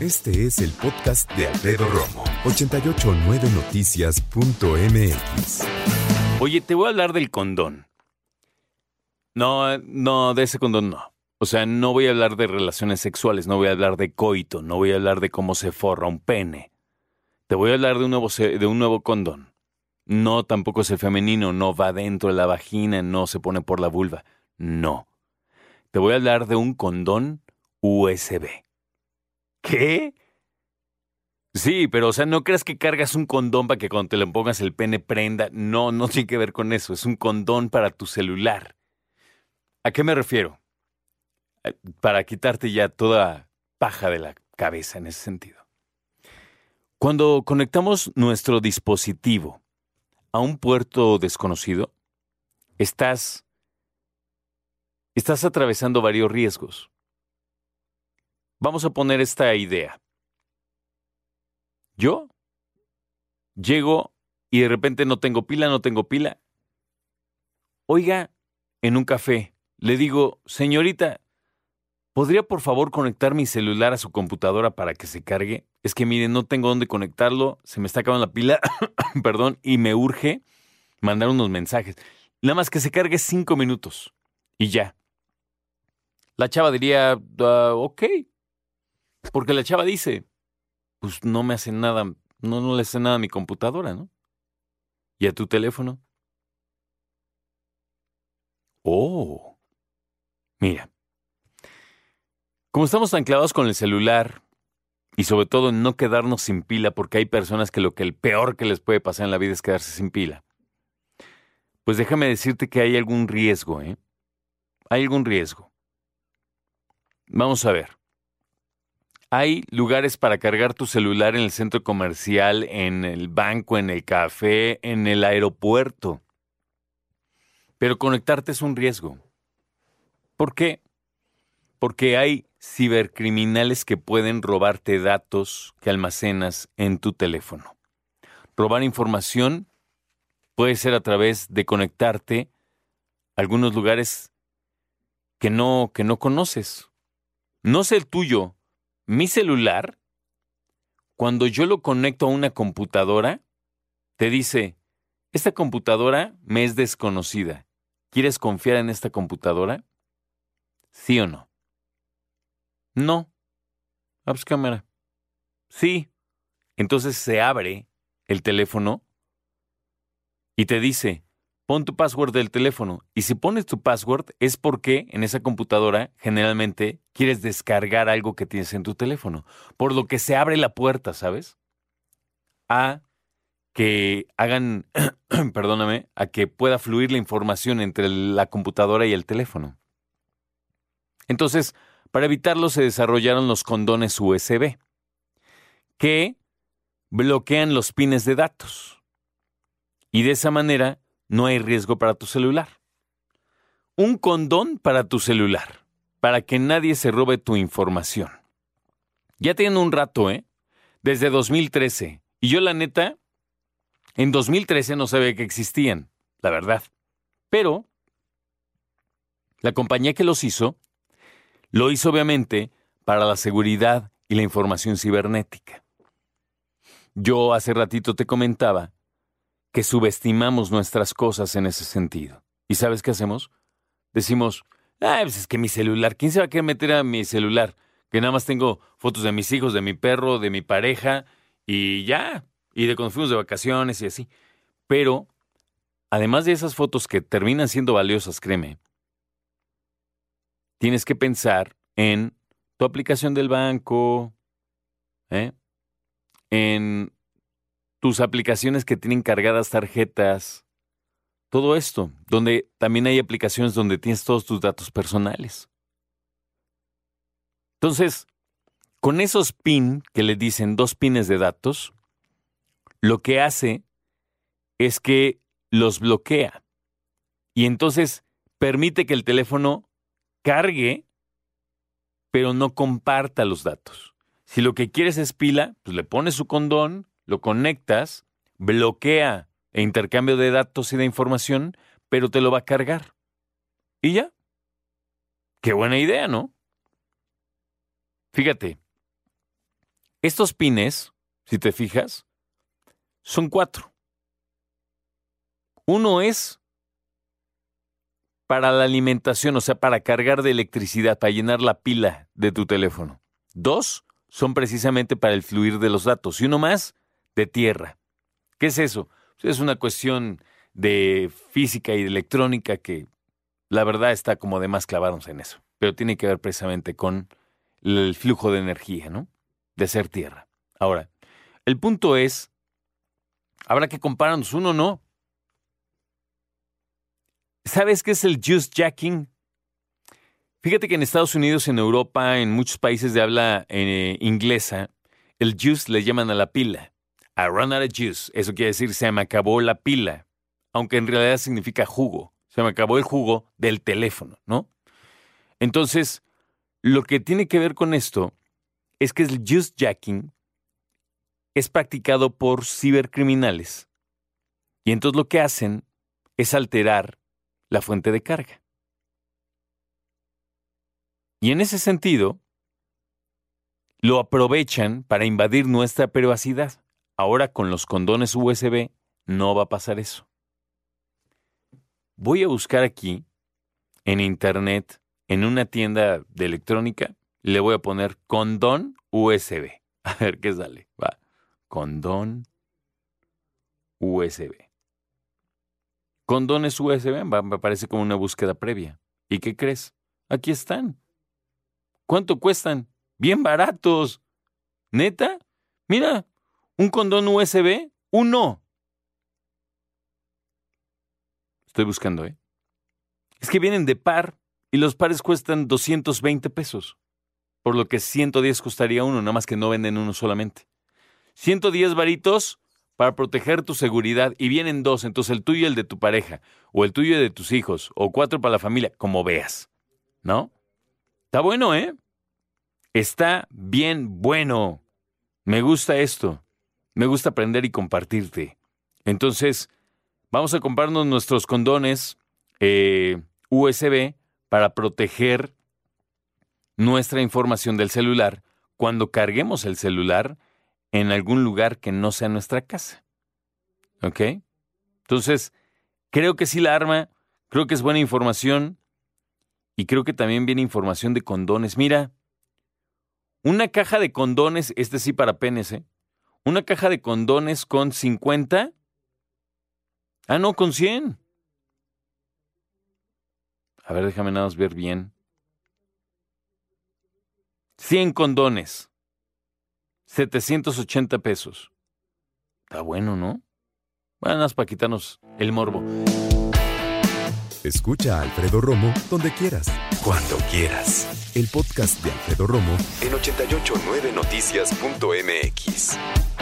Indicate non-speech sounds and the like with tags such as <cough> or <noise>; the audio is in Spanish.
Este es el podcast de Alfredo Romo, 889noticias.mx. Oye, te voy a hablar del condón. No, no, de ese condón no. O sea, no voy a hablar de relaciones sexuales, no voy a hablar de coito, no voy a hablar de cómo se forra un pene. Te voy a hablar de un nuevo, de un nuevo condón. No, tampoco es el femenino, no va dentro de la vagina, no se pone por la vulva. No. Te voy a hablar de un condón USB. ¿Qué? Sí, pero o sea, no creas que cargas un condón para que cuando te le pongas el pene prenda. No, no tiene que ver con eso. Es un condón para tu celular. ¿A qué me refiero? Eh, para quitarte ya toda paja de la cabeza en ese sentido. Cuando conectamos nuestro dispositivo a un puerto desconocido, estás, estás atravesando varios riesgos. Vamos a poner esta idea. Yo llego y de repente no tengo pila, no tengo pila. Oiga, en un café, le digo, señorita, ¿podría por favor conectar mi celular a su computadora para que se cargue? Es que miren, no tengo dónde conectarlo, se me está acabando la pila, <coughs> perdón, y me urge mandar unos mensajes. Nada más que se cargue cinco minutos y ya. La chava diría, ah, ok, porque la chava dice, pues no me hace nada, no, no le hace nada a mi computadora, ¿no? ¿Y a tu teléfono? Oh, mira, como estamos tan clavados con el celular y sobre todo no quedarnos sin pila, porque hay personas que lo que el peor que les puede pasar en la vida es quedarse sin pila, pues déjame decirte que hay algún riesgo, ¿eh? Hay algún riesgo. Vamos a ver. Hay lugares para cargar tu celular en el centro comercial, en el banco, en el café, en el aeropuerto. Pero conectarte es un riesgo. ¿Por qué? Porque hay cibercriminales que pueden robarte datos que almacenas en tu teléfono. Robar información puede ser a través de conectarte a algunos lugares que no, que no conoces. No sé el tuyo, mi celular, cuando yo lo conecto a una computadora, te dice, esta computadora me es desconocida. ¿Quieres confiar en esta computadora? ¿Sí o no? No. Ah, pues cámara. Sí. Entonces se abre el teléfono y te dice, pon tu password del teléfono. Y si pones tu password es porque en esa computadora generalmente quieres descargar algo que tienes en tu teléfono. Por lo que se abre la puerta, ¿sabes? A que hagan, <clears throat> perdóname, a que pueda fluir la información entre la computadora y el teléfono. Entonces, para evitarlo se desarrollaron los condones USB, que bloquean los pines de datos. Y de esa manera no hay riesgo para tu celular. Un condón para tu celular, para que nadie se robe tu información. Ya tienen un rato, ¿eh? Desde 2013. Y yo la neta, en 2013 no sabía que existían, la verdad. Pero la compañía que los hizo, lo hizo obviamente para la seguridad y la información cibernética. Yo hace ratito te comentaba que subestimamos nuestras cosas en ese sentido. ¿Y sabes qué hacemos? Decimos, ah, pues es que mi celular, ¿quién se va a querer meter a mi celular? Que nada más tengo fotos de mis hijos, de mi perro, de mi pareja y ya, y de cuando fuimos de vacaciones y así. Pero, además de esas fotos que terminan siendo valiosas, créeme, tienes que pensar en tu aplicación del banco, ¿eh? en tus aplicaciones que tienen cargadas tarjetas, todo esto, donde también hay aplicaciones donde tienes todos tus datos personales. Entonces, con esos PIN que le dicen dos pines de datos, lo que hace es que los bloquea y entonces permite que el teléfono cargue, pero no comparta los datos. Si lo que quieres es pila, pues le pones su condón, lo conectas, bloquea e intercambio de datos y de información, pero te lo va a cargar. Y ya. Qué buena idea, ¿no? Fíjate, Estos pines, si te fijas, son cuatro. Uno es para la alimentación, o sea, para cargar de electricidad, para llenar la pila de tu teléfono. Dos son precisamente para el fluir de los datos. Y uno más, de tierra. ¿Qué es eso? Es una cuestión de física y de electrónica que la verdad está como de más clavarnos en eso. Pero tiene que ver precisamente con el flujo de energía, ¿no? De ser tierra. Ahora, el punto es, habrá que compararnos, uno no. ¿Sabes qué es el juice jacking? Fíjate que en Estados Unidos, en Europa, en muchos países de habla eh, inglesa, el juice le llaman a la pila. I run out of juice. Eso quiere decir se me acabó la pila. Aunque en realidad significa jugo. Se me acabó el jugo del teléfono, ¿no? Entonces, lo que tiene que ver con esto es que el juice jacking es practicado por cibercriminales. Y entonces lo que hacen es alterar la fuente de carga. Y en ese sentido, lo aprovechan para invadir nuestra privacidad. Ahora con los condones USB no va a pasar eso. Voy a buscar aquí en internet, en una tienda de electrónica, le voy a poner condón USB. <laughs> A ver qué sale. Va. Condón USB. Condones USB, me parece como una búsqueda previa. ¿Y qué crees? Aquí están. ¿Cuánto cuestan? Bien baratos. ¿Neta? Mira, un condón USB, uno. Estoy buscando, ¿eh? Es que vienen de par y los pares cuestan 220 pesos, por lo que 110 costaría uno, nada más que no venden uno solamente. 110 varitos para proteger tu seguridad y vienen dos, entonces el tuyo y el de tu pareja, o el tuyo y de tus hijos, o cuatro para la familia, como veas. ¿No? Está bueno, ¿eh? Está bien bueno. Me gusta esto. Me gusta aprender y compartirte. Entonces, vamos a comprarnos nuestros condones eh, USB para proteger nuestra información del celular cuando carguemos el celular en algún lugar que no sea nuestra casa. ¿Ok? Entonces, creo que sí la arma, creo que es buena información y creo que también viene información de condones. Mira, una caja de condones, este sí para penes, ¿eh? Una caja de condones con 50. Ah, no, con 100. A ver, déjame nada más ver bien. 100 condones. 780 pesos. Está bueno, ¿no? Bueno, nada más para quitarnos el morbo. Escucha a Alfredo Romo donde quieras. Cuando quieras. El podcast de Alfredo Romo en 889noticias.mx.